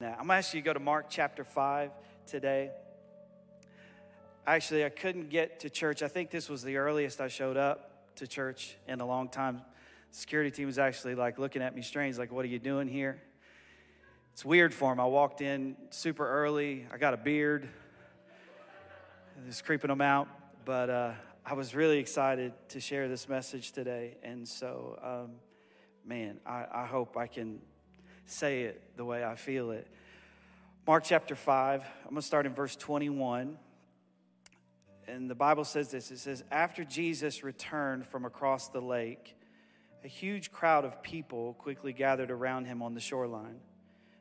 Now, I'm going to ask you to go to Mark chapter 5 today. Actually, I couldn't get to church. I think this was the earliest I showed up to church in a long time. security team was actually like looking at me strange, like, what are you doing here? It's weird for him. I walked in super early. I got a beard. Just creeping them out. But uh, I was really excited to share this message today. And so, um, man, I, I hope I can say it the way I feel it. Mark chapter 5, I'm going to start in verse 21. And the Bible says this it says, After Jesus returned from across the lake, a huge crowd of people quickly gathered around him on the shoreline.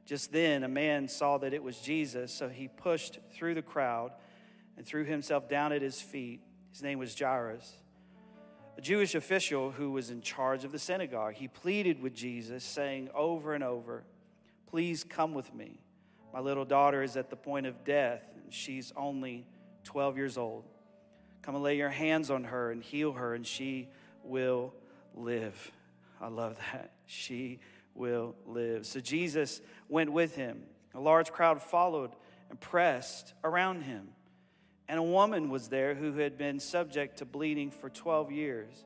Just then, a man saw that it was Jesus, so he pushed through the crowd and threw himself down at his feet. His name was Jairus a Jewish official who was in charge of the synagogue. He pleaded with Jesus, saying over and over, Please come with me. My little daughter is at the point of death, and she's only 12 years old. Come and lay your hands on her and heal her, and she will live. I love that. She will live. So Jesus went with him. A large crowd followed and pressed around him. And a woman was there who had been subject to bleeding for 12 years.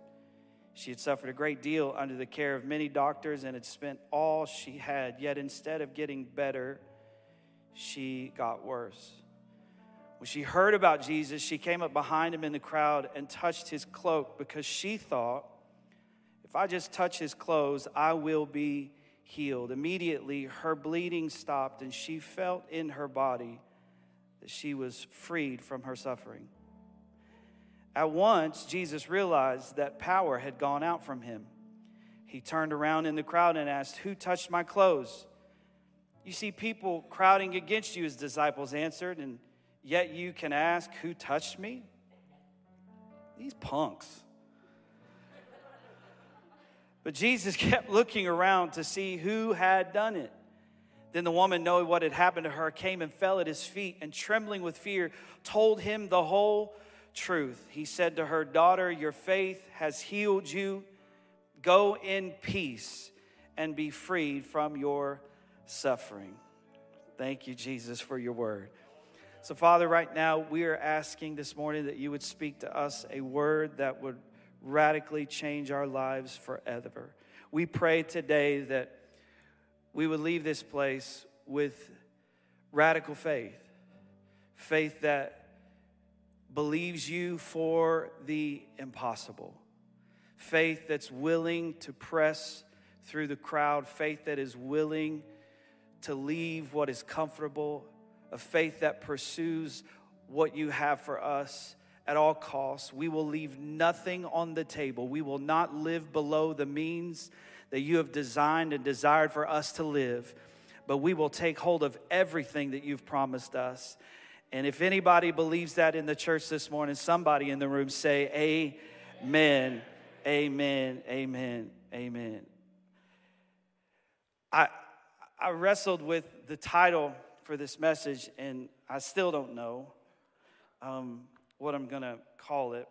She had suffered a great deal under the care of many doctors and had spent all she had. Yet instead of getting better, she got worse. When she heard about Jesus, she came up behind him in the crowd and touched his cloak because she thought, if I just touch his clothes, I will be healed. Immediately, her bleeding stopped and she felt in her body that she was freed from her suffering. At once, Jesus realized that power had gone out from him. He turned around in the crowd and asked, Who touched my clothes? You see people crowding against you, his disciples answered, and yet you can ask, Who touched me? These punks. But Jesus kept looking around to see who had done it. Then the woman, knowing what had happened to her, came and fell at his feet and, trembling with fear, told him the whole truth. He said to her, Daughter, your faith has healed you. Go in peace and be freed from your suffering. Thank you, Jesus, for your word. So, Father, right now we are asking this morning that you would speak to us a word that would radically change our lives forever. We pray today that we would leave this place with radical faith faith that believes you for the impossible, faith that's willing to press through the crowd, faith that is willing to leave what is comfortable, a faith that pursues what you have for us at all costs. We will leave nothing on the table. We will not live below the means that you have designed and desired for us to live, but we will take hold of everything that you've promised us. And if anybody believes that in the church this morning, somebody in the room say, Amen, Amen, Amen, Amen. I, I wrestled with the title for this message, and I still don't know um, what I'm going to call it.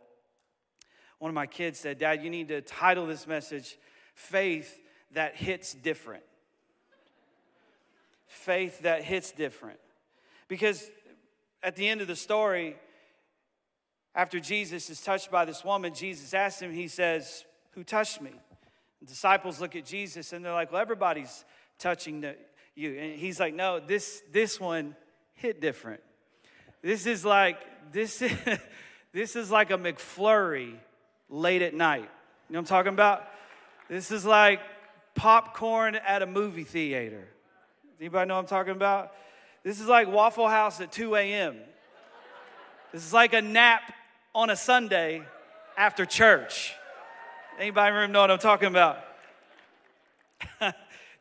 One of my kids said, Dad, you need to title this message faith that hits different. Faith that hits different. Because at the end of the story, after Jesus is touched by this woman, Jesus asks him, He says, Who touched me? The disciples look at Jesus and they're like, Well, everybody's touching the, you. And he's like, No, this, this one hit different. This is like, this is, this is like a McFlurry late at night. You know what I'm talking about? This is like popcorn at a movie theater. Anybody know what I'm talking about? This is like Waffle House at 2 a.m. This is like a nap on a Sunday after church. Anybody in the room know what I'm talking about?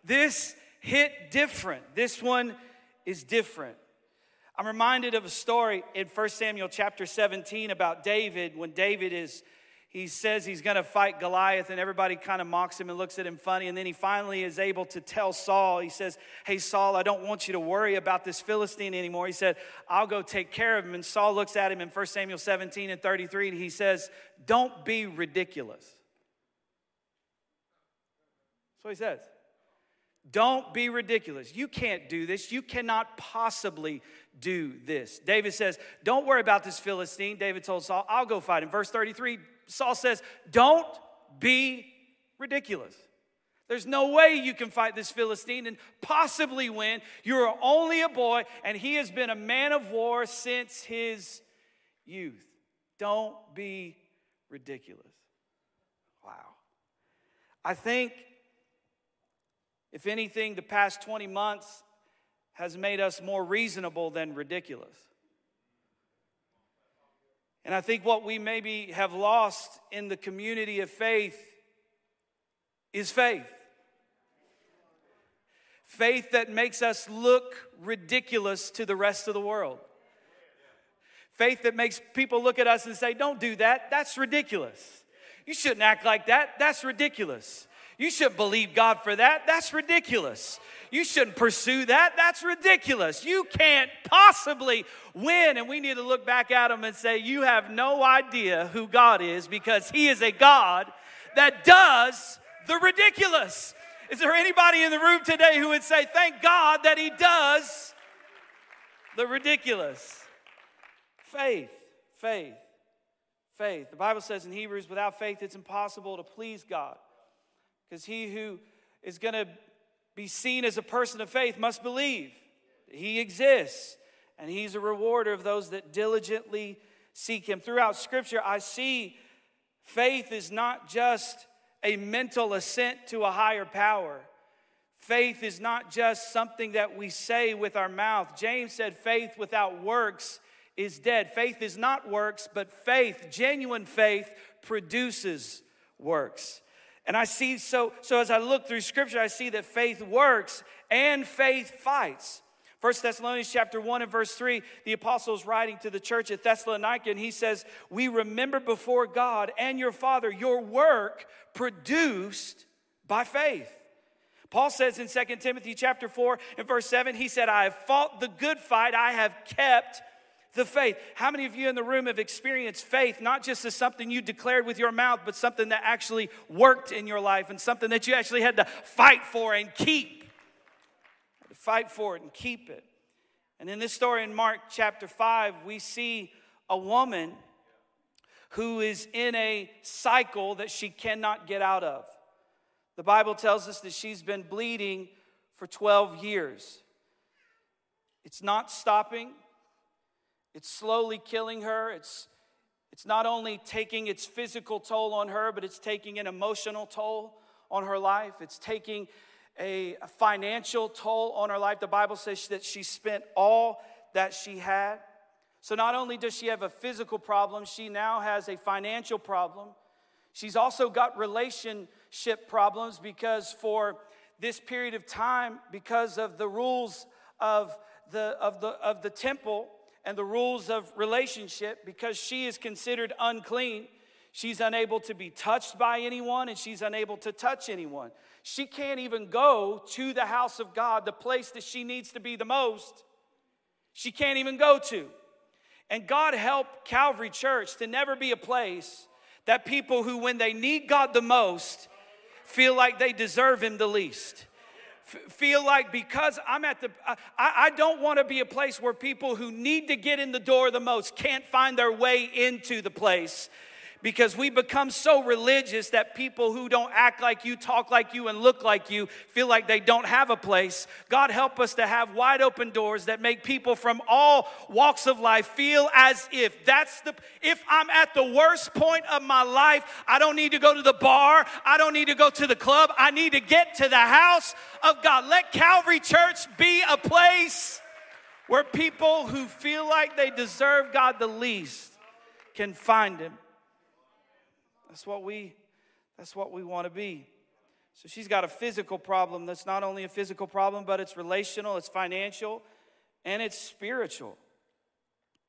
this hit different. This one is different. I'm reminded of a story in 1 Samuel chapter 17 about David when David is he says he's going to fight Goliath, and everybody kind of mocks him and looks at him funny. And then he finally is able to tell Saul, he says, Hey, Saul, I don't want you to worry about this Philistine anymore. He said, I'll go take care of him. And Saul looks at him in 1 Samuel 17 and 33, and he says, Don't be ridiculous. That's what he says. Don't be ridiculous. You can't do this. You cannot possibly do this. David says, Don't worry about this Philistine. David told Saul, I'll go fight him. Verse 33, Saul says, Don't be ridiculous. There's no way you can fight this Philistine and possibly win. You're only a boy, and he has been a man of war since his youth. Don't be ridiculous. Wow. I think, if anything, the past 20 months has made us more reasonable than ridiculous. And I think what we maybe have lost in the community of faith is faith. Faith that makes us look ridiculous to the rest of the world. Faith that makes people look at us and say, Don't do that. That's ridiculous. You shouldn't act like that. That's ridiculous. You shouldn't believe God for that. That's ridiculous. You shouldn't pursue that. That's ridiculous. You can't possibly win. And we need to look back at them and say, You have no idea who God is because He is a God that does the ridiculous. Is there anybody in the room today who would say, Thank God that He does the ridiculous? Faith, faith, faith. The Bible says in Hebrews, without faith, it's impossible to please God. Because he who is going to be seen as a person of faith must believe he exists and he's a rewarder of those that diligently seek him. Throughout Scripture, I see faith is not just a mental assent to a higher power. Faith is not just something that we say with our mouth. James said, faith without works is dead. Faith is not works, but faith, genuine faith, produces works. And I see, so, so as I look through scripture, I see that faith works and faith fights. First Thessalonians chapter 1 and verse 3, the apostle is writing to the church at Thessalonica, and he says, We remember before God and your Father your work produced by faith. Paul says in 2 Timothy chapter 4 and verse 7, he said, I have fought the good fight, I have kept the faith. How many of you in the room have experienced faith not just as something you declared with your mouth, but something that actually worked in your life and something that you actually had to fight for and keep? To fight for it and keep it. And in this story in Mark chapter 5, we see a woman who is in a cycle that she cannot get out of. The Bible tells us that she's been bleeding for 12 years. It's not stopping, it's slowly killing her. It's, it's not only taking its physical toll on her, but it's taking an emotional toll on her life. It's taking a financial toll on her life. The Bible says that she spent all that she had. So not only does she have a physical problem, she now has a financial problem. She's also got relationship problems because for this period of time, because of the rules of the, of the, of the temple and the rules of relationship, because she is considered unclean, she's unable to be touched by anyone and she's unable to touch anyone. She can't even go to the house of God, the place that she needs to be the most. She can't even go to. And God help Calvary Church to never be a place that people who, when they need God the most, feel like they deserve Him the least. Feel like because I'm at the, I, I don't want to be a place where people who need to get in the door the most can't find their way into the place because we become so religious that people who don't act like you, talk like you, and look like you feel like they don't have a place. God, help us to have wide open doors that make people from all walks of life feel as if that's the, if I'm at the worst point of my life, I don't need to go to the bar, I don't need to go to the club, I need to get to the house of God. Let Calvary Church be a place where people who feel like they deserve God the least can find Him. That's what we that's what we want to be. So she's got a physical problem that's not only a physical problem, but it's relational, it's financial, and it's spiritual.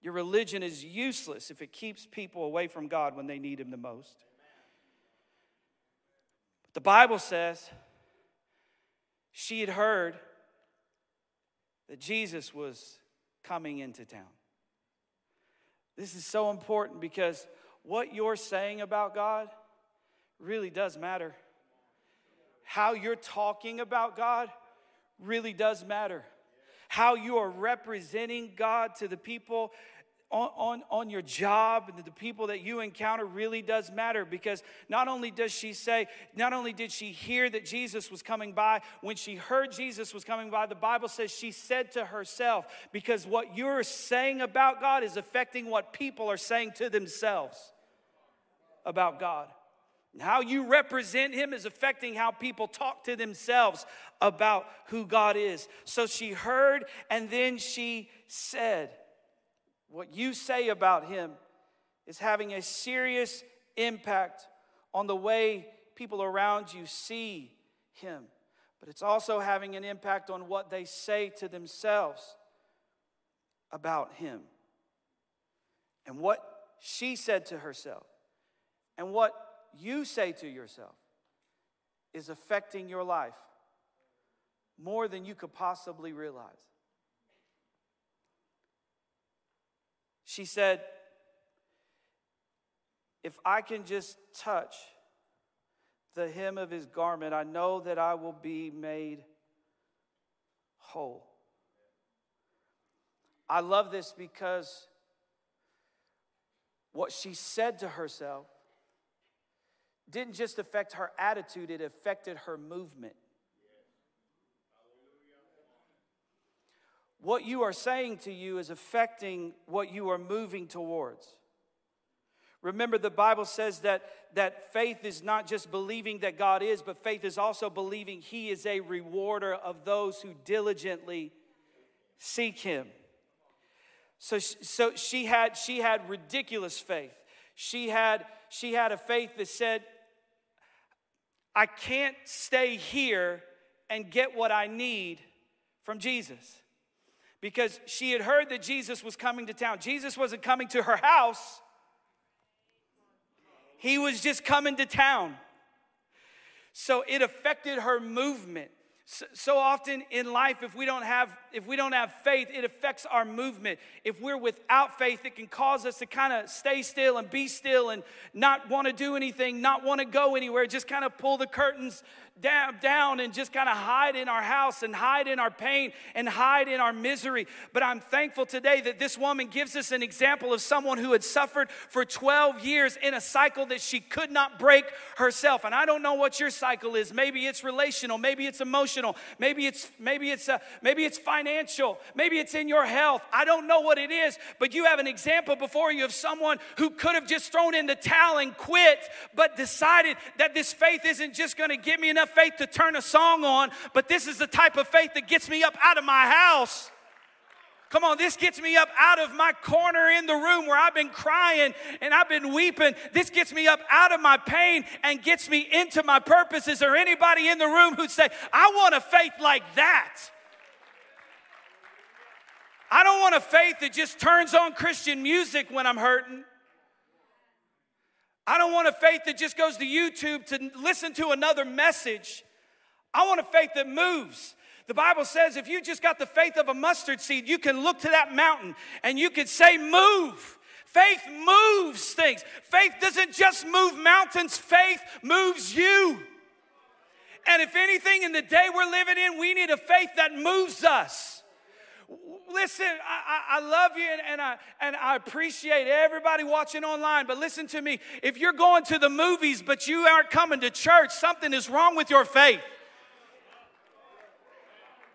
Your religion is useless if it keeps people away from God when they need Him the most. But the Bible says she had heard that Jesus was coming into town. This is so important because what you're saying about God really does matter. How you're talking about God really does matter. How you are representing God to the people on, on, on your job and the people that you encounter really does matter because not only does she say, not only did she hear that Jesus was coming by, when she heard Jesus was coming by, the Bible says she said to herself, because what you're saying about God is affecting what people are saying to themselves about God. And How you represent him is affecting how people talk to themselves about who God is. So she heard and then she said, what you say about him is having a serious impact on the way people around you see him. But it's also having an impact on what they say to themselves about him. And what she said to herself and what you say to yourself is affecting your life more than you could possibly realize. She said, If I can just touch the hem of his garment, I know that I will be made whole. I love this because what she said to herself didn't just affect her attitude, it affected her movement. What you are saying to you is affecting what you are moving towards. Remember, the Bible says that, that faith is not just believing that God is, but faith is also believing He is a rewarder of those who diligently seek Him. So, so she, had, she had ridiculous faith. She had, she had a faith that said, I can't stay here and get what I need from Jesus because she had heard that Jesus was coming to town. Jesus wasn't coming to her house, he was just coming to town. So it affected her movement. So, often in life, if we don't have if we don't have faith, it affects our movement. If we're without faith, it can cause us to kind of stay still and be still and not want to do anything, not want to go anywhere, just kind of pull the curtains down, down and just kind of hide in our house and hide in our pain and hide in our misery. But I'm thankful today that this woman gives us an example of someone who had suffered for 12 years in a cycle that she could not break herself. And I don't know what your cycle is. Maybe it's relational, maybe it's emotional, maybe it's maybe it's uh, maybe it's financial, maybe it's in your health. I don't know what it is, but you have an example before you of someone who could have just thrown in the towel and quit, but decided that this faith isn't just going to give me enough faith to turn a song on, but this is the type of faith that gets me up out of my house. Come on, this gets me up out of my corner in the room where I've been crying and I've been weeping. This gets me up out of my pain and gets me into my purpose. Is there anybody in the room who'd say, I want a faith like that? I don't want a faith that just turns on Christian music when I'm hurting. I don't want a faith that just goes to YouTube to listen to another message. I want a faith that moves. The Bible says if you just got the faith of a mustard seed, you can look to that mountain and you can say, Move. Faith moves things. Faith doesn't just move mountains, faith moves you. And if anything, in the day we're living in, we need a faith that moves us listen, I, I, love you and, and, I, and I appreciate everybody watching online, but listen to me. If you're going to the movies but you aren't coming to church, something is wrong with your faith.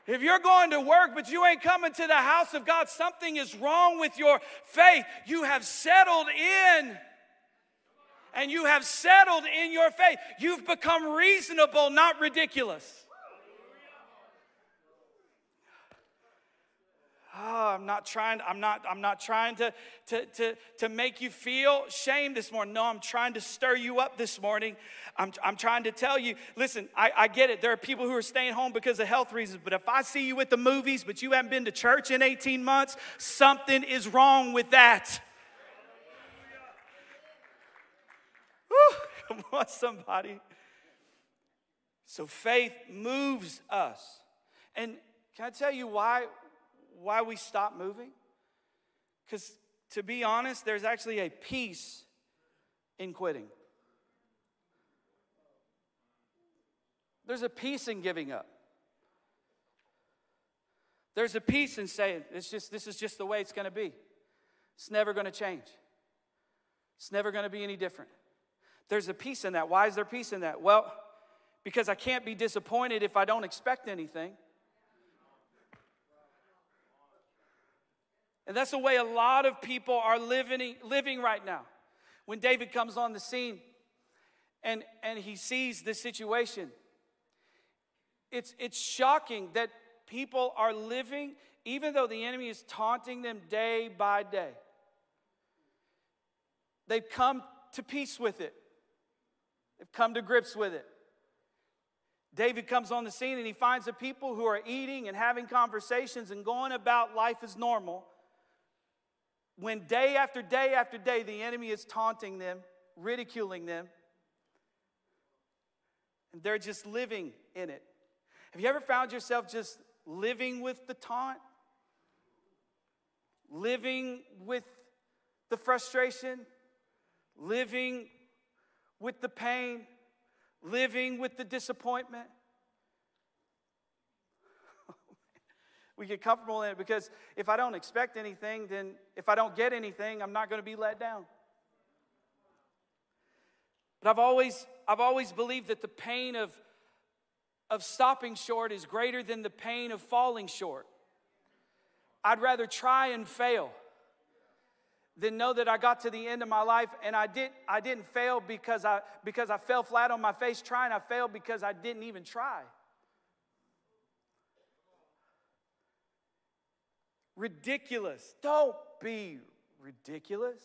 If you're going to work but you ain't coming to the house of God, something is wrong with your faith. You have settled in and you have settled in your faith. You've become reasonable, not ridiculous. Oh, I'm not trying, I'm not, I'm not trying to, to, to, to make you feel shame this morning. No, I'm trying to stir you up this morning. I'm, I'm trying to tell you, listen, I, I get it. There are people who are staying home because of health reasons, but if I see you at the movies, but you haven't been to church in 18 months, something is wrong with that. Come on, somebody. So faith moves us. And can I tell you why why we stop moving? Because to be honest, there's actually a peace in quitting. There's a peace in giving up. There's a peace in saying it's just this is just the way it's going to be. It's never going to change. It's never going to be any different. There's a peace in that. Why is there peace in that? Well, because I can't be disappointed if I don't expect anything. And that's the way a lot of people are living, living right now. When David comes on the scene and, and he sees this situation, it's, it's shocking that people are living, even though the enemy is taunting them day by day. They've come to peace with it, they've come to grips with it. David comes on the scene and he finds the people who are eating and having conversations and going about life as normal. When day after day after day the enemy is taunting them, ridiculing them, and they're just living in it. Have you ever found yourself just living with the taunt? Living with the frustration? Living with the pain? Living with the disappointment? We get comfortable in it because if I don't expect anything, then if I don't get anything, I'm not going to be let down. But I've always, I've always believed that the pain of of stopping short is greater than the pain of falling short. I'd rather try and fail than know that I got to the end of my life and I didn't I didn't fail because I because I fell flat on my face trying. I failed because I didn't even try. Ridiculous. Don't be ridiculous.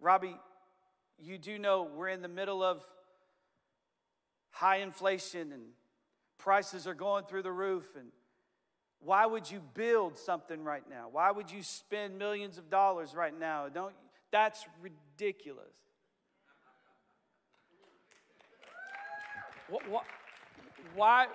Robbie you do know we're in the middle of high inflation and prices are going through the roof and why would you build something right now why would you spend millions of dollars right now don't that's ridiculous why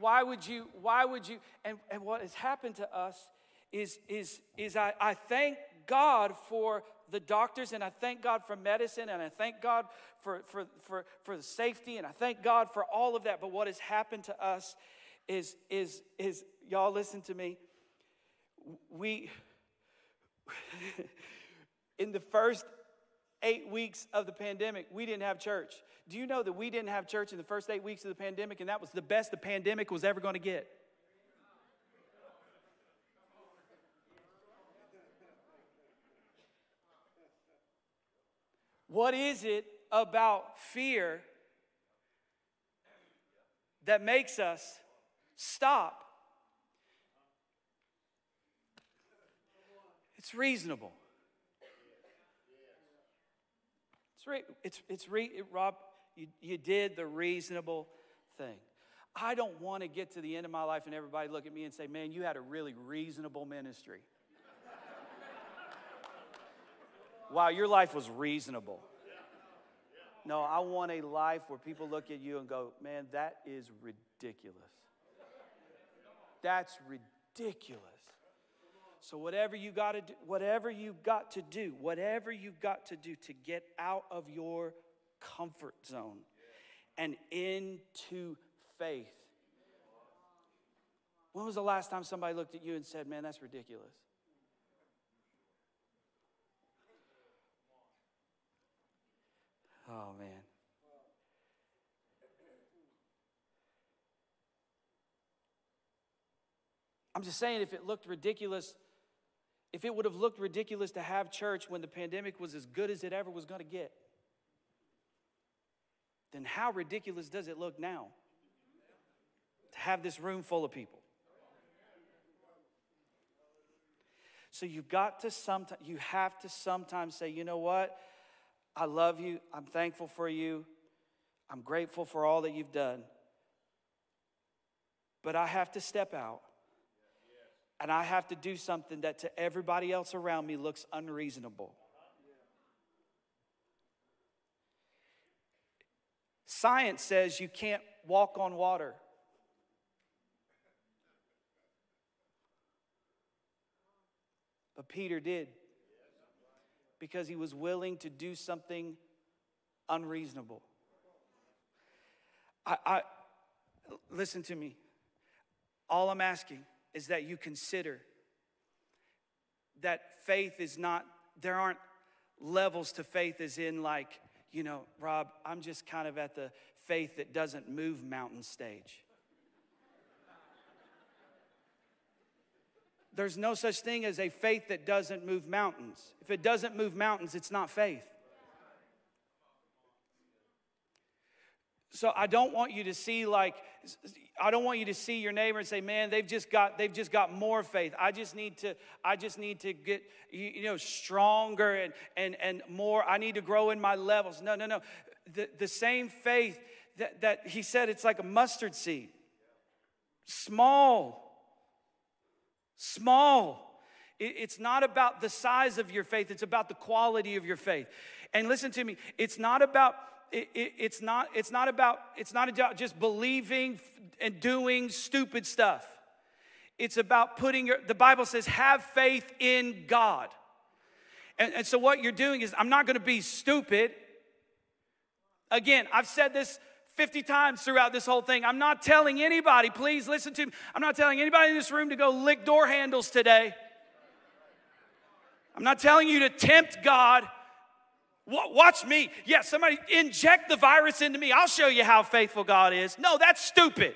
why would you why would you and, and what has happened to us is is is I, I thank god for the doctors and I thank God for medicine and I thank God for, for, for, for the safety and I thank God for all of that. But what has happened to us is, is, is y'all listen to me. We, in the first eight weeks of the pandemic, we didn't have church. Do you know that we didn't have church in the first eight weeks of the pandemic and that was the best the pandemic was ever going to get? What is it about fear that makes us stop? It's reasonable. It's, it's, it's it, Rob, you, you did the reasonable thing. I don't want to get to the end of my life and everybody look at me and say, man, you had a really reasonable ministry. wow, your life was reasonable. No, I want a life where people look at you and go, man, that is ridiculous. That's ridiculous. So whatever you got to do, whatever you've got to do, whatever you've got to do to get out of your comfort zone and into faith. When was the last time somebody looked at you and said, "Man, that's ridiculous"? Oh, man. I'm just saying, if it looked ridiculous, if it would have looked ridiculous to have church when the pandemic was as good as it ever was going to get, then how ridiculous does it look now to have this room full of people? So you've got to sometimes, you have to sometimes say, you know what? I love you. I'm thankful for you. I'm grateful for all that you've done. But I have to step out and I have to do something that to everybody else around me looks unreasonable. Science says you can't walk on water. But Peter did because he was willing to do something unreasonable. I, I, Listen to me. All I'm asking is that you consider that faith is not, there aren't levels to faith as in like, you know, Rob, I'm just kind of at the faith that doesn't move mountain stage. There's no such thing as a faith that doesn't move mountains. If it doesn't move mountains, it's not faith. So I don't want you to see like I don't want you to see your neighbor and say, "Man, they've just got they've just got more faith." I just need to I just need to get you know stronger and and and more. I need to grow in my levels. No, no, no. The the same faith that that he said it's like a mustard seed. Small. Small. It's not about the size of your faith, it's about the quality of your faith. And listen to me, it's not about it, it, it's not it's not about it's not about just believing and doing stupid stuff. It's about putting your the bible says have faith in god. And, and so what you're doing is i'm not going to be stupid. Again i've said this 50 times throughout this whole thing. I'm not telling anybody please listen to me. I'm not telling anybody in this room to go lick door handles today. I'm not telling you to tempt god Watch me. Yeah, somebody inject the virus into me. I'll show you how faithful God is. No, that's stupid.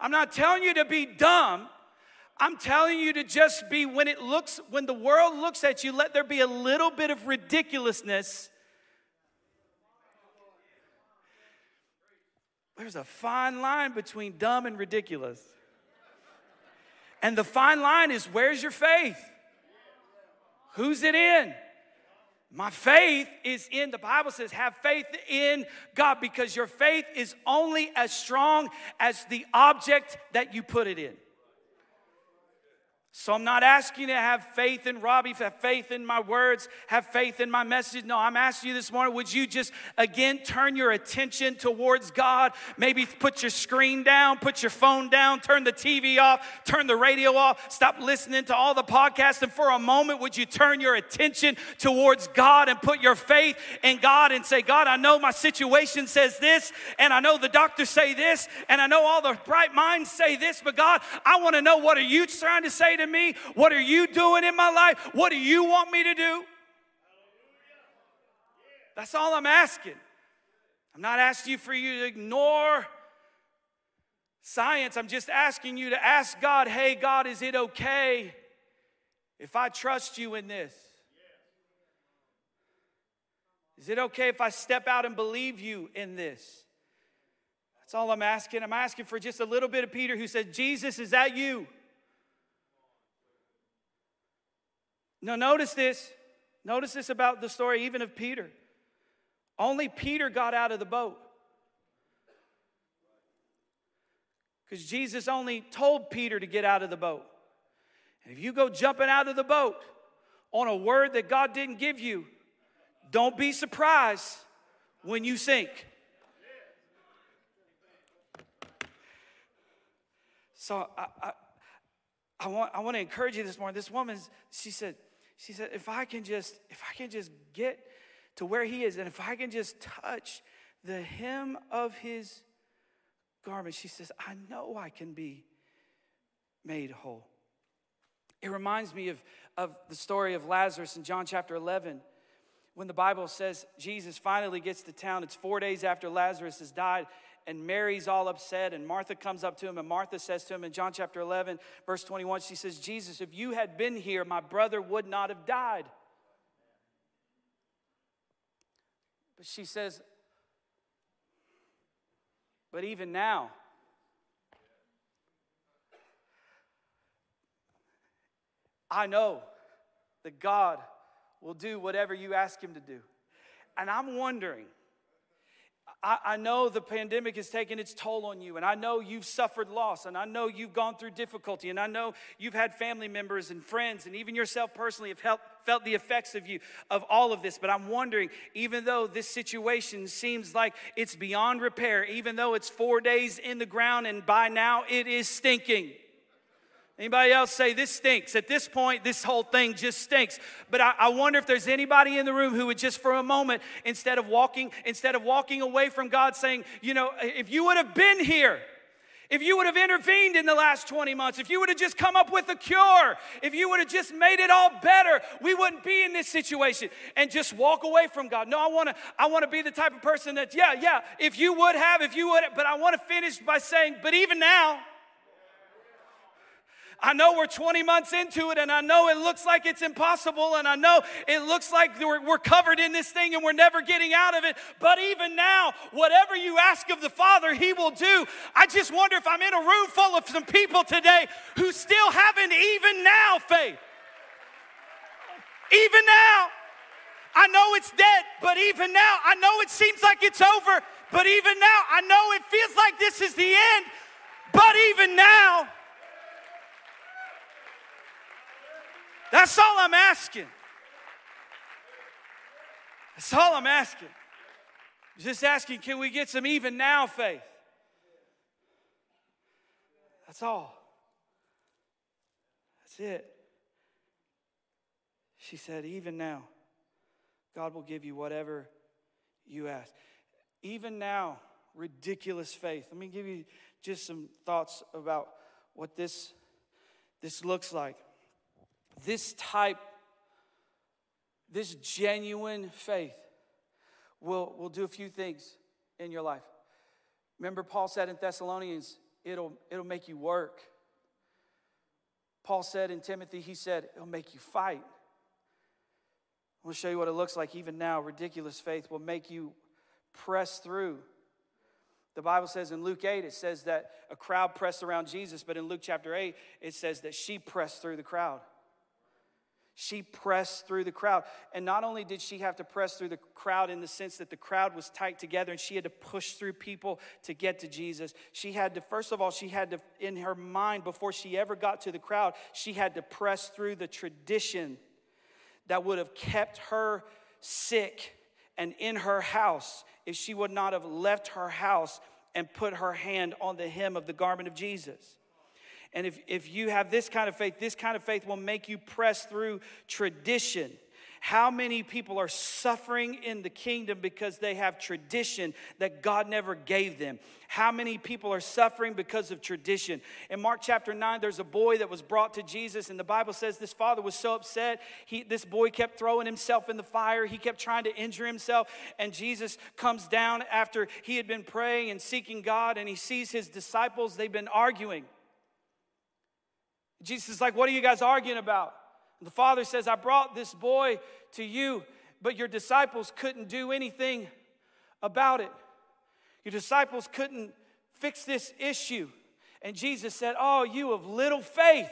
I'm not telling you to be dumb. I'm telling you to just be, when it looks, when the world looks at you, let there be a little bit of ridiculousness. There's a fine line between dumb and ridiculous. And the fine line is where's your faith? Who's it in? My faith is in, the Bible says, have faith in God because your faith is only as strong as the object that you put it in. So I'm not asking you to have faith in Robbie, have faith in my words, have faith in my message. No, I'm asking you this morning, would you just again turn your attention towards God? Maybe put your screen down, put your phone down, turn the TV off, turn the radio off, stop listening to all the podcasts, and for a moment, would you turn your attention towards God and put your faith in God and say, God, I know my situation says this, and I know the doctors say this, and I know all the bright minds say this, but God, I want to know what are you trying to say to to me? What are you doing in my life? What do you want me to do? That's all I'm asking. I'm not asking you for you to ignore science. I'm just asking you to ask God, hey, God, is it okay if I trust you in this? Is it okay if I step out and believe you in this? That's all I'm asking. I'm asking for just a little bit of Peter who said, Jesus, is that you? Now, notice this. Notice this about the story, even of Peter. Only Peter got out of the boat. Because Jesus only told Peter to get out of the boat. And if you go jumping out of the boat on a word that God didn't give you, don't be surprised when you sink. So I, I, I, want, I want to encourage you this morning. This woman, she said, she said, if I can just, if I can just get to where he is, and if I can just touch the hem of his garment, she says, I know I can be made whole. It reminds me of, of the story of Lazarus in John chapter 11 when the Bible says Jesus finally gets to town. It's four days after Lazarus has died, and Mary's all upset, and Martha comes up to him, and Martha says to him in John chapter 11, verse 21, she says, Jesus, if you had been here, my brother would not have died. But she says, but even now, I know that God will do whatever you ask Him to do. And I'm wondering, I, I, know the pandemic has taken its toll on you, and I know you've suffered loss, and I know you've gone through difficulty, and I know you've had family members and friends, and even yourself personally have helped, felt the effects of you of all of this. But I'm wondering, even though this situation seems like it's beyond repair, even though it's four days in the ground, and by now it is stinking. Anybody else say this stinks? At this point, this whole thing just stinks. But I, I, wonder if there's anybody in the room who would just for a moment, instead of walking, instead of walking away from God saying, you know, if you would have been here, if you would have intervened in the last 20 months, if you would have just come up with a cure, if you would have just made it all better, we wouldn't be in this situation and just walk away from God. No, I want to I want to be the type of person that yeah, yeah, if you would have, if you would, but I want to finish by saying, but even now, I know we're 20 months into it, and I know it looks like it's impossible, and I know it looks like we're, we're, covered in this thing and we're never getting out of it. But even now, whatever you ask of the Father, He will do. I just wonder if I'm in a room full of some people today who still haven't even now faith. Even now. I know it's dead, but even now, I know it seems like it's over, but even now, I know it feels like this is the end, but even now, That's all I'm asking. That's all I'm asking. Just asking, can we get some even now faith? That's all. That's it. She said, even now, God will give you whatever you ask. Even now, ridiculous faith. Let me give you just some thoughts about what this, this looks like this type, this genuine faith will, will do a few things in your life. Remember, Paul said in Thessalonians, it'll, it'll make you work. Paul said in Timothy, he said, it'll make you fight. I want to show you what it looks like even now. Ridiculous faith will make you press through. The Bible says in Luke 8, it says that a crowd pressed around Jesus, but in Luke chapter 8, it says that she pressed through the crowd. She pressed through the crowd. And not only did she have to press through the crowd in the sense that the crowd was tight together and she had to push through people to get to Jesus, she had to, first of all, she had to, in her mind, before she ever got to the crowd, she had to press through the tradition that would have kept her sick and in her house if she would not have left her house and put her hand on the hem of the garment of Jesus. And if, if you have this kind of faith, this kind of faith will make you press through tradition. How many people are suffering in the kingdom because they have tradition that God never gave them? How many people are suffering because of tradition? In Mark chapter 9, there's a boy that was brought to Jesus, and the Bible says this father was so upset. He, this boy kept throwing himself in the fire, he kept trying to injure himself. And Jesus comes down after he had been praying and seeking God, and he sees his disciples, they've been arguing. Jesus is like, What are you guys arguing about? And the father says, I brought this boy to you, but your disciples couldn't do anything about it. Your disciples couldn't fix this issue. And Jesus said, Oh, you of little faith.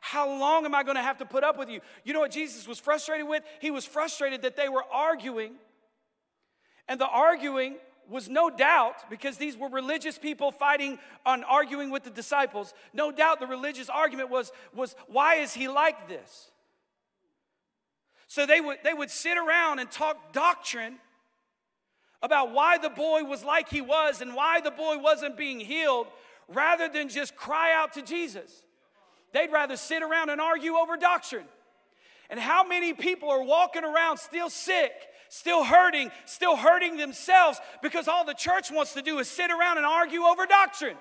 How long am I going to have to put up with you? You know what Jesus was frustrated with? He was frustrated that they were arguing. And the arguing was no doubt, because these were religious people fighting on arguing with the disciples, no doubt the religious argument was, was why is he like this? So they would, they would sit around and talk doctrine about why the boy was like he was and why the boy wasn't being healed rather than just cry out to Jesus. They'd rather sit around and argue over doctrine. And how many people are walking around still sick still hurting, still hurting themselves because all the church wants to do is sit around and argue over doctrine.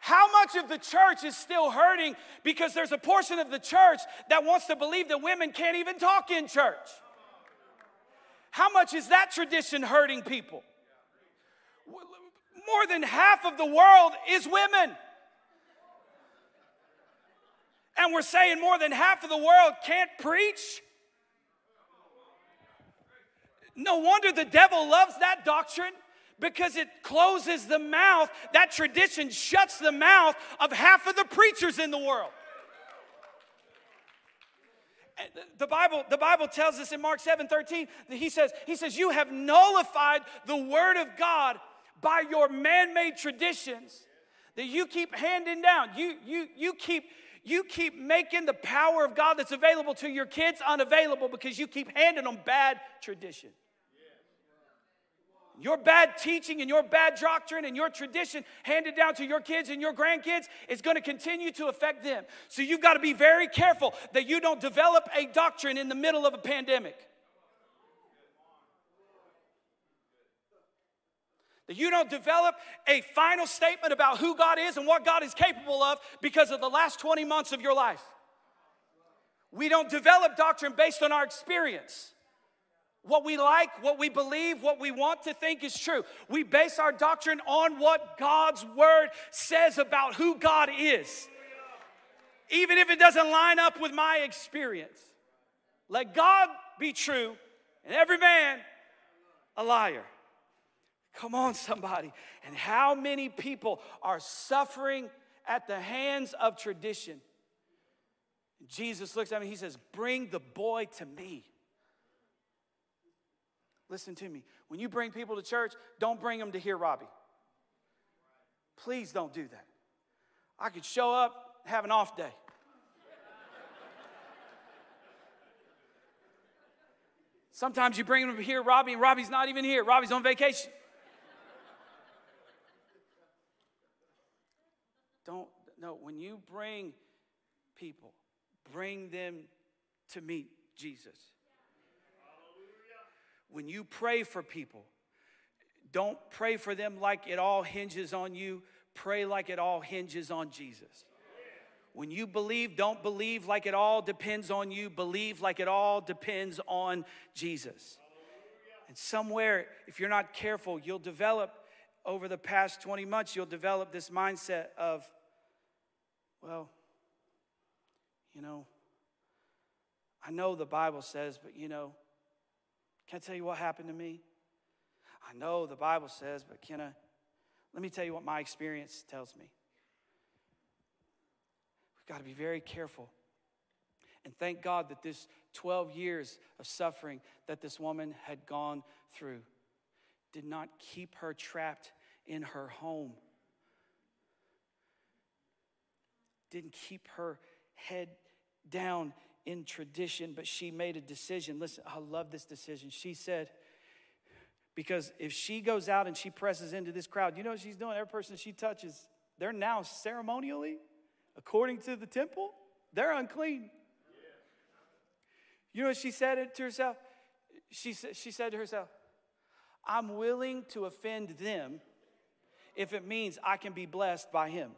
How much of the church is still hurting because there's a portion of the church that wants to believe that women can't even talk in church? How much is that tradition hurting people? More than half of the world is women. And we're saying more than half of the world can't preach. No wonder the devil loves that doctrine because it closes the mouth. That tradition shuts the mouth of half of the preachers in the world. The Bible, the Bible tells us in Mark 7 13, that he says, he says, You have nullified the word of God by your man-made traditions that you keep handing down. You, you, you keep you keep making the power of God that's available to your kids unavailable because you keep handing them bad tradition. Your bad teaching and your bad doctrine and your tradition handed down to your kids and your grandkids is going to continue to affect them. So you've got to be very careful that you don't develop a doctrine in the middle of a pandemic. That you don't develop a final statement about who God is and what God is capable of because of the last 20 months of your life. We don't develop doctrine based on our experience. What we like, what we believe, what we want to think is true. We base our doctrine on what God's word says about who God is, even if it doesn't line up with my experience. Let God be true and every man a liar. Come on, somebody. And how many people are suffering at the hands of tradition? Jesus looks at me, he says, Bring the boy to me. Listen to me. When you bring people to church, don't bring them to hear Robbie. Please don't do that. I could show up, have an off day. Sometimes you bring them hear Robbie, and Robbie's not even here. Robbie's on vacation. Don't, no, when you bring people, bring them to meet Jesus. When you pray for people, don't pray for them like it all hinges on you. Pray like it all hinges on Jesus. When you believe, don't believe like it all depends on you. Believe like it all depends on Jesus. And somewhere, if you're not careful, you'll develop over the past 20 months, you'll develop this mindset of, well, you know, I know the Bible says, but you know, can I tell you what happened to me? I know the Bible says, but can I? Let me tell you what my experience tells me. We've got to be very careful. And thank God that this 12 years of suffering that this woman had gone through did not keep her trapped in her home, didn't keep her head down in tradition, but she made a decision. Listen, I love this decision. She said, because if she goes out and she presses into this crowd, you know what she's doing? Every person she touches, they're now ceremonially, according to the temple, they're unclean. You know what she said to herself? She, she said to herself, I'm willing to offend them if it means I can be blessed by him.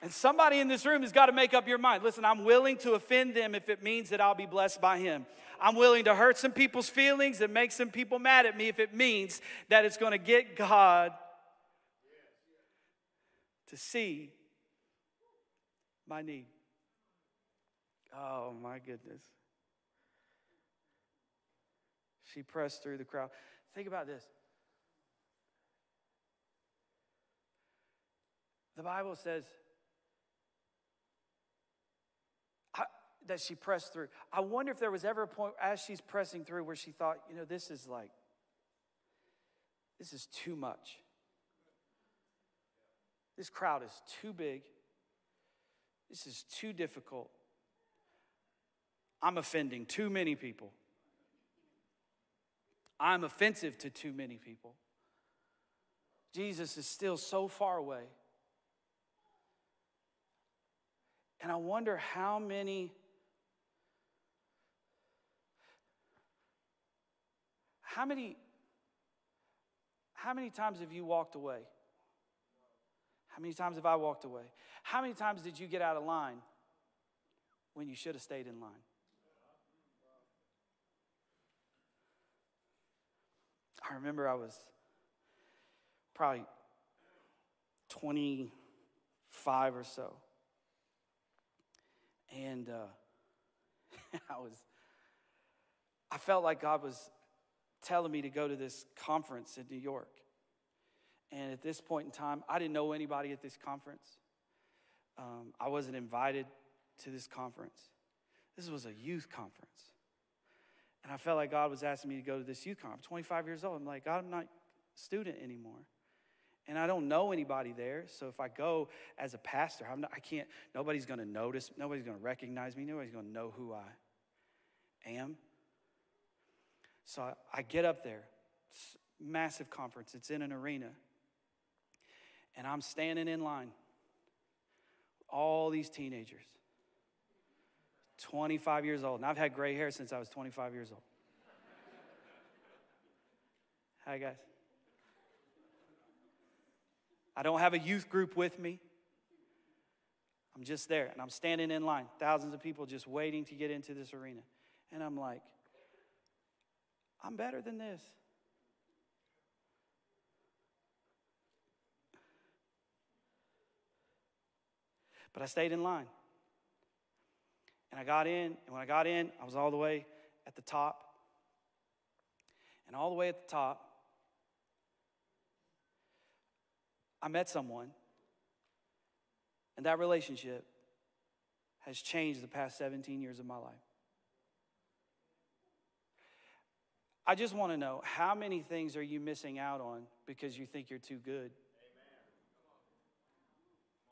And somebody in this room has got to make up your mind. Listen, I'm willing to offend them if it means that I'll be blessed by him. I'm willing to hurt some people's feelings and make some people mad at me if it means that it's going to get God to see my need. Oh my goodness. She pressed through the crowd. Think about this. The Bible says that she pressed through. I wonder if there was ever a point as she's pressing through where she thought, you know, this is like, this is too much. This crowd is too big. This is too difficult. I'm offending too many people. I'm offensive to too many people. Jesus is still so far away. And I wonder how many How many, how many times have you walked away? How many times have I walked away? How many times did you get out of line when you should have stayed in line? I remember I was probably 25 or so. And uh, I was, I felt like God was telling me to go to this conference in New York. And at this point in time, I didn't know anybody at this conference. Um, I wasn't invited to this conference. This was a youth conference. And I felt like God was asking me to go to this youth conference. 25 years old. I'm like, God, I'm not a student anymore. And I don't know anybody there. So if I go as a pastor, I'm not, I can't, nobody's going to notice. Nobody's going to recognize me. Nobody's going to know who I am. So I, get up there, massive conference, it's in an arena, and I'm standing in line. All these teenagers, 25 years old. And I've had gray hair since I was 25 years old. Hi, guys. I don't have a youth group with me. I'm just there and I'm standing in line, thousands of people just waiting to get into this arena. And I'm like, I'm better than this. But I stayed in line. And I got in, and when I got in, I was all the way at the top. And all the way at the top, I met someone, and that relationship has changed the past 17 years of my life. I just want to know how many things are you missing out on because you think you're too good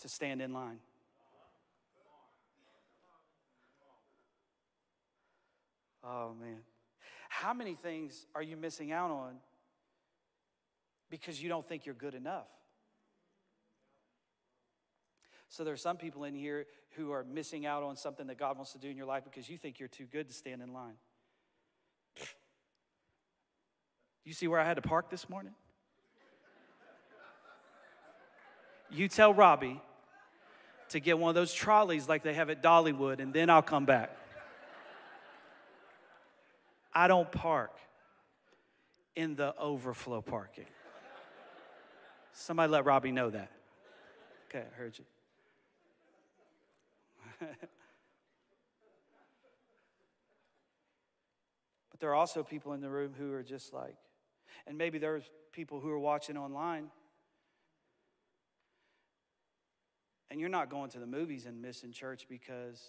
to stand in line? Oh, man. How many things are you missing out on because you don't think you're good enough? So there are some people in here who are missing out on something that God wants to do in your life because you think you're too good to stand in line. You see where I had to park this morning? You tell Robbie to get one of those trolleys like they have at Dollywood, and then I'll come back. I don't park in the overflow parking. Somebody let Robbie know that. Okay, I heard you. but there are also people in the room who are just like, and maybe there's people who are watching online. And you're not going to the movies and missing church because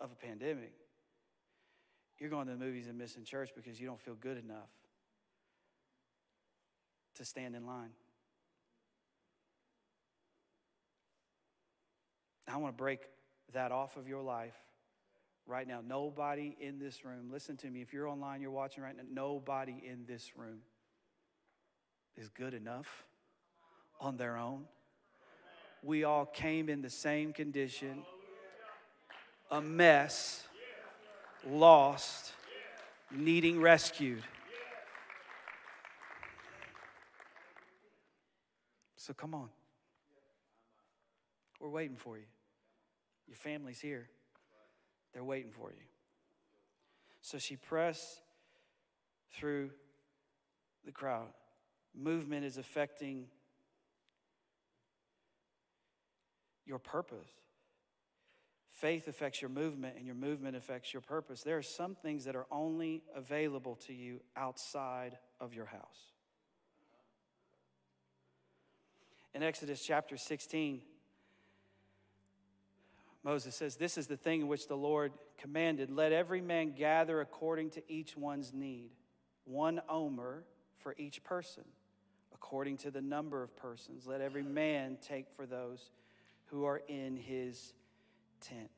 of a pandemic. You're going to the movies and missing church because you don't feel good enough to stand in line. I want to break that off of your life right now. Nobody in this room, listen to me. If you're online, you're watching right now, nobody in this room is good enough on their own. We all came in the same condition a mess, lost, needing rescued. So come on. We're waiting for you. Your family's here. They're waiting for you. So she pressed through the crowd. Movement is affecting your purpose. Faith affects your movement, and your movement affects your purpose. There are some things that are only available to you outside of your house. In Exodus chapter 16, Moses says, This is the thing in which the Lord commanded let every man gather according to each one's need, one omer for each person, according to the number of persons. Let every man take for those who are in his tent.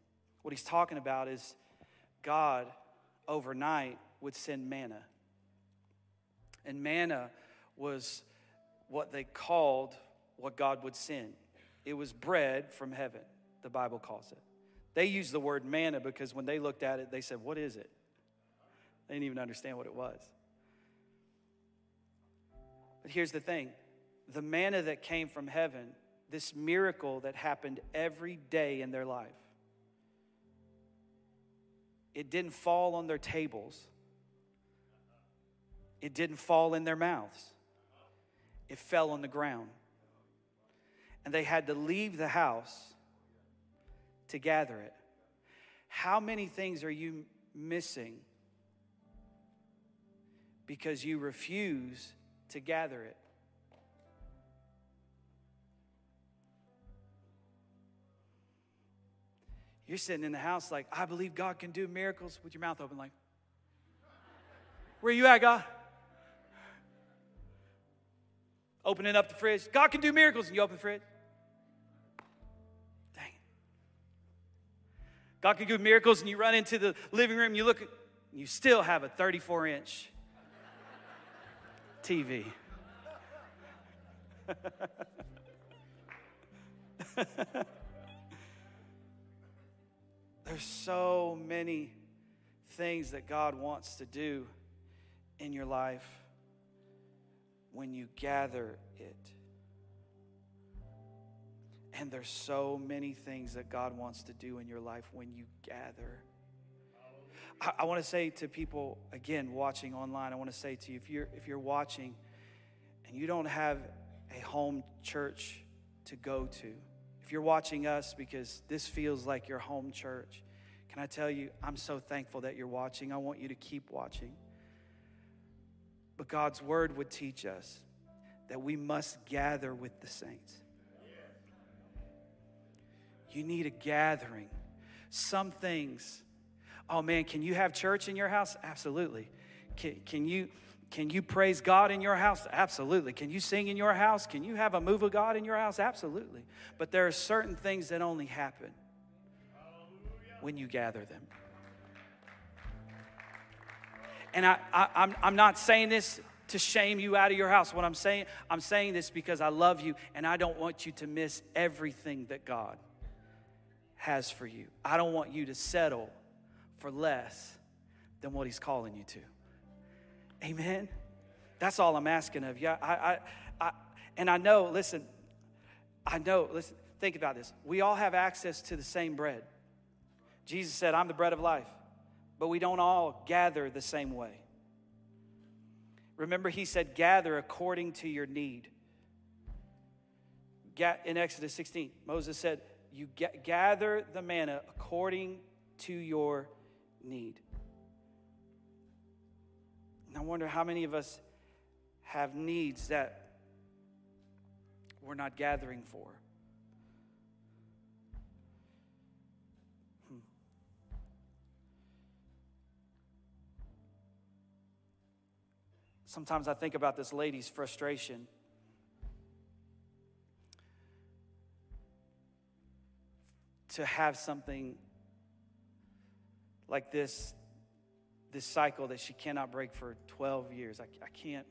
What he's talking about is God overnight would send manna. And manna was what they called what God would send. It was bread from heaven, the Bible calls it. They used the word manna because when they looked at it, they said, What is it? They didn't even understand what it was. But here's the thing the manna that came from heaven, this miracle that happened every day in their life, it didn't fall on their tables, it didn't fall in their mouths, it fell on the ground. And they had to leave the house to gather it. How many things are you missing because you refuse to gather it? You're sitting in the house like, I believe God can do miracles with your mouth open, like, where you at, God? Opening up the fridge. God can do miracles, and you open the fridge. God can do miracles, and you run into the living room, you look, you still have a 34 inch TV. There's so many things that God wants to do in your life when you gather it. And there's so many things that God wants to do in your life when you gather. I, I want to say to people, again, watching online, I want to say to you if you're, if you're watching and you don't have a home church to go to, if you're watching us because this feels like your home church, can I tell you, I'm so thankful that you're watching. I want you to keep watching. But God's word would teach us that we must gather with the saints. You need a gathering. Some things, oh man, can you have church in your house? Absolutely. Can, can, you, can you praise God in your house? Absolutely. Can you sing in your house? Can you have a move of God in your house? Absolutely. But there are certain things that only happen when you gather them. And I, I, I'm, I'm not saying this to shame you out of your house. What I'm saying, I'm saying this because I love you and I don't want you to miss everything that God has for you. I don't want you to settle for less than what He's calling you to. Amen. That's all I'm asking of you. I, I, I, and I know, listen, I know, listen, think about this. We all have access to the same bread. Jesus said, I'm the bread of life, but we don't all gather the same way. Remember, he said, gather according to your need. In Exodus 16, Moses said, You gather the manna according to your need. And I wonder how many of us have needs that we're not gathering for. Hmm. Sometimes I think about this lady's frustration. To have something like this, this cycle that she cannot break for 12 years. I, I can't.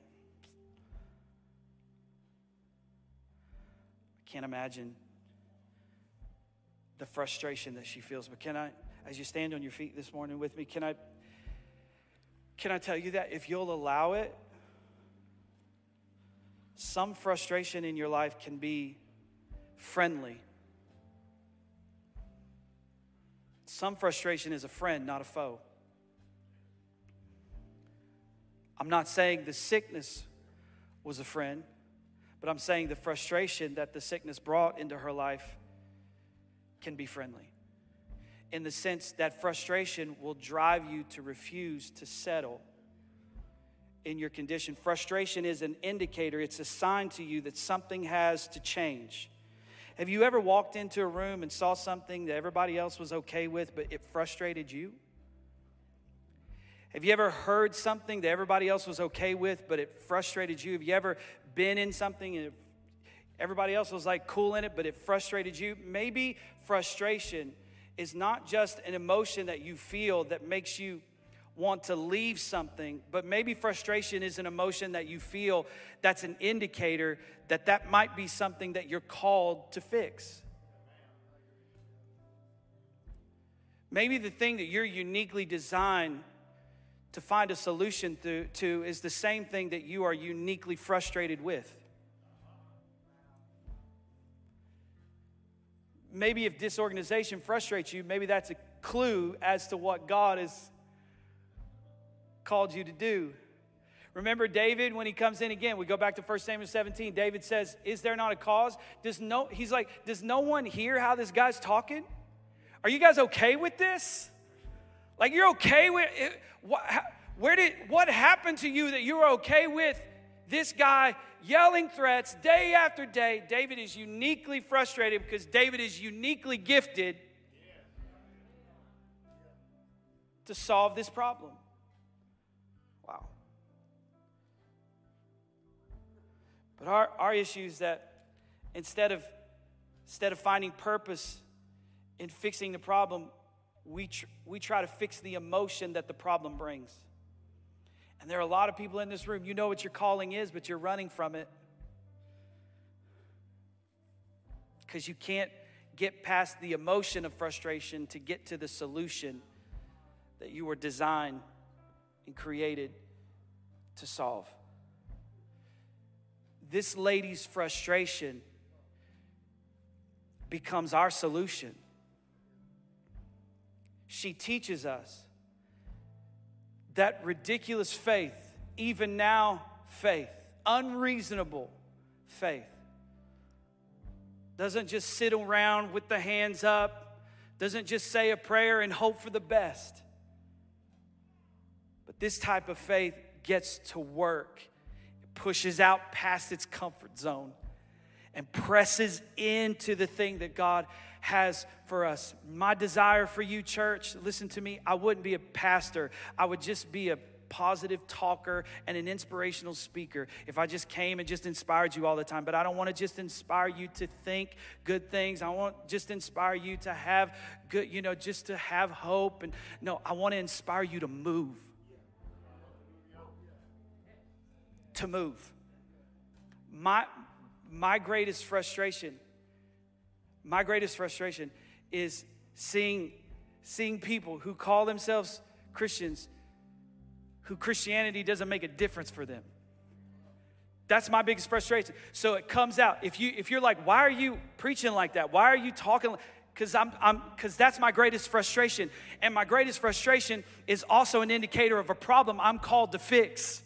I can't imagine the frustration that she feels. But can I, as you stand on your feet this morning with me, can I can I tell you that if you'll allow it, some frustration in your life can be friendly. Some frustration is a friend, not a foe. I'm not saying the sickness was a friend, but I'm saying the frustration that the sickness brought into her life can be friendly. In the sense that frustration will drive you to refuse to settle in your condition. Frustration is an indicator, it's a sign to you that something has to change. Have you ever walked into a room and saw something that everybody else was okay with, but it frustrated you? Have you ever heard something that everybody else was okay with, but it frustrated you? Have you ever been in something and everybody else was like cool in it, but it frustrated you? Maybe frustration is not just an emotion that you feel that makes you want to leave something, but maybe frustration is an emotion that you feel that's an indicator that that might be something that you're called to fix. Maybe the thing that you're uniquely designed to find a solution to, to is the same thing that you are uniquely frustrated with. Maybe if disorganization frustrates you, maybe that's a clue as to what God is called you to do. Remember David when he comes in again, we go back to 1 Samuel 17. David says, Is there not a cause? Does no, he's like, Does no one hear how this guy's talking? Are you guys okay with this? Like, you're okay with eh, it? What, where did, what happened to you that you're okay with this guy yelling threats day after day? David is uniquely frustrated because David is uniquely gifted to solve this problem. But our, our issue is that instead of, instead of finding purpose in fixing the problem, we, tr- we try to fix the emotion that the problem brings. And there are a lot of people in this room, you know what your calling is, but you're running from it. Because you can't get past the emotion of frustration to get to the solution that you were designed and created to solve. This lady's frustration becomes our solution. She teaches us that ridiculous faith, even now faith, unreasonable faith, doesn't just sit around with the hands up, doesn't just say a prayer and hope for the best. But this type of faith gets to work, pushes out past its comfort zone and presses into the thing that God has for us. My desire for you, church, listen to me, I wouldn't be a pastor, I would just be a positive talker and an inspirational speaker if I just came and just inspired you all the time. But I don't want to just inspire you to think good things. I want just inspire you to have good, you know, just to have hope. And no, I want to inspire you to move. To move. My my greatest frustration, my greatest frustration is seeing, seeing people who call themselves Christians who Christianity doesn't make a difference for them. That's my biggest frustration. So it comes out. If you if you're like, why are you preaching like that? Why are you talking? Because I'm I'm because that's my greatest frustration. And my greatest frustration is also an indicator of a problem I'm called to fix.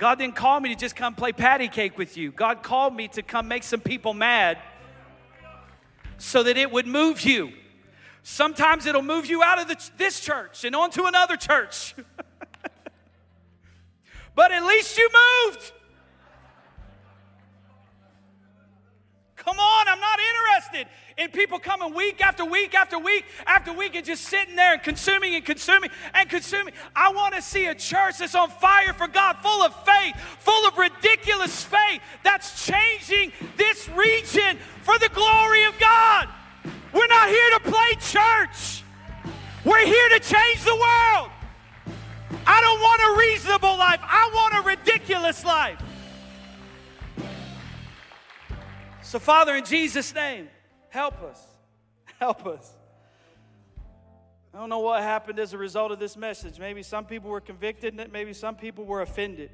God didn't call me to just come play patty cake with you. God called me to come make some people mad so that it would move you. Sometimes it'll move you out of the, this church and onto another church. but at least you moved. Come on, I'm not interested in people coming week after week after week after week and just sitting there and consuming and consuming and consuming. I want to see a church that's on fire for God, full of faith, full of ridiculous faith, that's changing this region for the glory of God. We're not here to play church, we're here to change the world. I don't want a reasonable life, I want a ridiculous life. So, Father, in Jesus' name, help us. Help us. I don't know what happened as a result of this message. Maybe some people were convicted maybe some people were offended.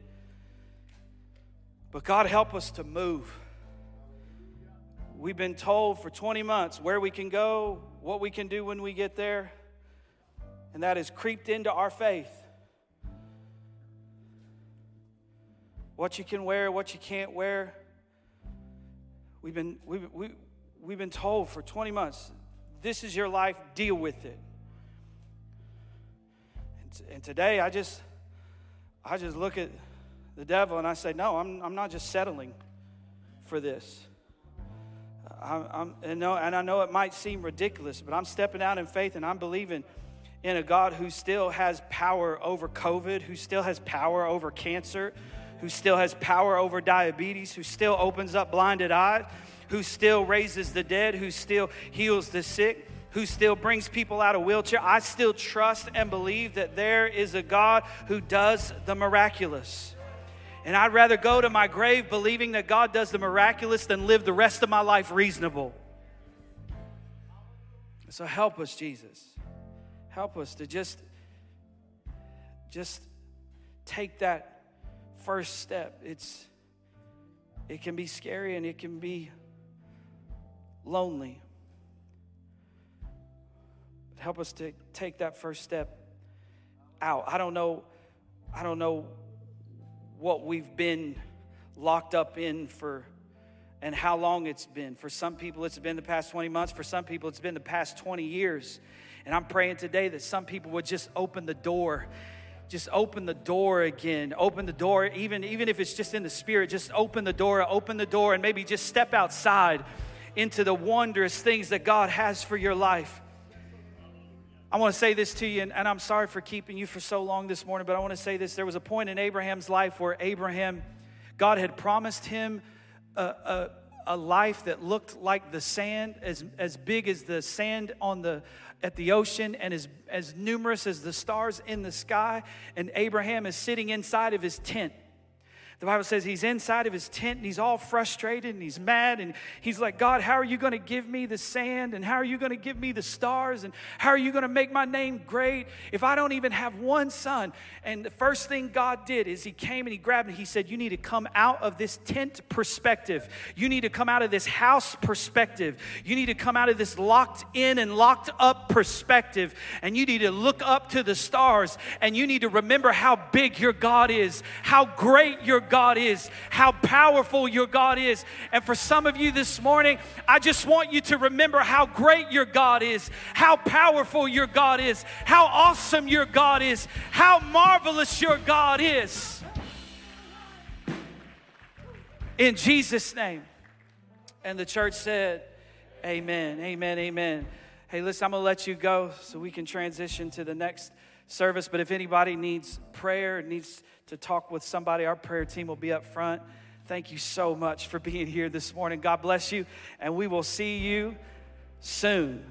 But God, help us to move. We've been told for 20 months where we can go, what we can do when we get there, and that has creeped into our faith. What you can wear, what you can't wear. We've been, we've, we, we've been told for 20 months this is your life, deal with it. And, and today I just, I just look at the devil and I say, no, I'm, I'm not just settling for this. I'm, I'm, and, no, and I know it might seem ridiculous, but I'm stepping out in faith and I'm believing in a God who still has power over COVID, who still has power over cancer, who still has power over diabetes, who still opens up blinded eyes, who still raises the dead, who still heals the sick, who still brings people out of wheelchair. I still trust and believe that there is a God who does the miraculous. And I'd rather go to my grave believing that God does the miraculous than live the rest of my life reasonable. So help us, Jesus. Help us to just just take that first step. It's it can be scary and it can be lonely. But help us to take that first step out. I don't know I don't know what we've been locked up in for and how long it's been. For some people, it's been the past 20 months. For some people, it's been the past 20 years. And I'm praying today that some people would just open the door just open the door again. Open the door even even if it's just in the spirit just open the door open the door and maybe just step outside into the wondrous things that god has for your life. I want to say this to you and, and i'm sorry for keeping you for so long this morning but i want to say this. There was a point in abraham's life where abraham god had promised him a, a, a life that looked like the sand as, as big as the sand on the at the ocean and as, as numerous as the stars in the sky. And Abraham is sitting inside of his tent. The Bible says he's inside of his tent and he's all frustrated and he's mad and he's like, God, how are you going to give me the sand and how are you going to give me the stars and how are you going to make my name great if I don't even have one son? And the first thing God did is he came and he grabbed me. He said, You need to come out of this tent perspective. You need to come out of this house perspective. You need to come out of this locked in and locked up perspective. And you need to look up to the stars and you need to remember how big your God is, how great your God is, how powerful your God is. And for some of you this morning, I just want you to remember how great your God is, how powerful your God is, how awesome your God is, how marvelous your God is. In Jesus' name. And the church said, Amen, amen, amen. Hey, listen, I'm gonna let you go so we can transition to the next service. But if anybody needs prayer, needs to talk with somebody, our prayer team will be up front. Thank you so much for being here this morning. God bless you, and we will see you soon.